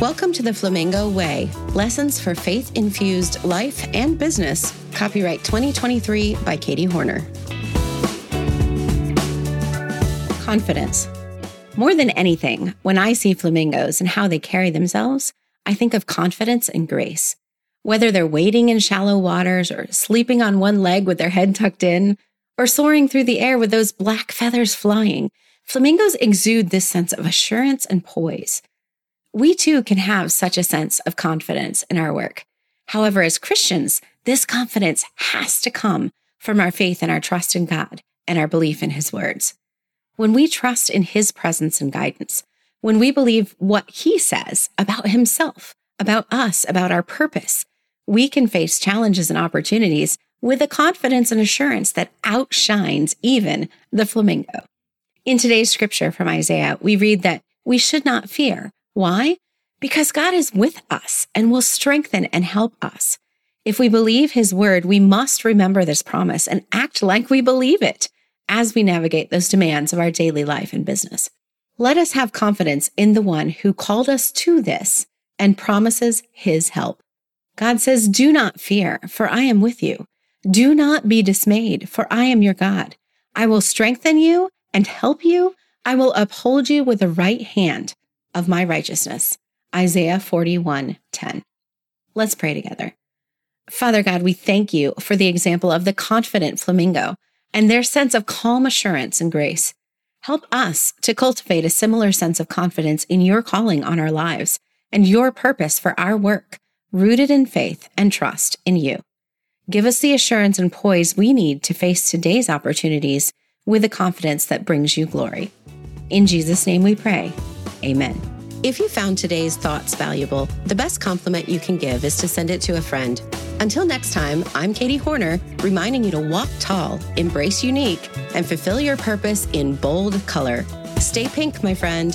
Welcome to the Flamingo Way Lessons for Faith Infused Life and Business. Copyright 2023 by Katie Hornor. Confidence. More than anything, when I see flamingos and how they carry themselves, I think of confidence and grace. Whether they're wading in shallow waters or sleeping on one leg with their head tucked in, or soaring through the air with those black feathers flying, flamingos exude this sense of assurance and poise. We too can have such a sense of confidence in our work. However, as Christians, this confidence has to come from our faith and our trust in God and our belief in His words. When we trust in His presence and guidance, when we believe what He says about Himself, about us, about our purpose, we can face challenges and opportunities with a confidence and assurance that outshines even the flamingo. In today's scripture from Isaiah, we read that we should not fear. Why? Because God is with us and will strengthen and help us. If we believe his word, we must remember this promise and act like we believe it as we navigate those demands of our daily life and business. Let us have confidence in the one who called us to this and promises his help. God says, Do not fear, for I am with you. Do not be dismayed, for I am your God. I will strengthen you and help you. I will uphold you with the right hand of my righteousness. Isaiah 41 10. Let's pray together. Father God, we thank you for the example of the confident flamingo and their sense of calm assurance and grace. Help us to cultivate a similar sense of confidence in your calling on our lives and your purpose for our work, rooted in faith and trust in you. Give us the assurance and poise we need to face today's opportunities with the confidence that brings you glory. In Jesus' name we pray. Amen. If you found today's thoughts valuable, the best compliment you can give is to send it to a friend. Until next time, I'm Katie Hornor, reminding you to walk tall, embrace unique, and fulfill your purpose in bold color. Stay pink, my friend.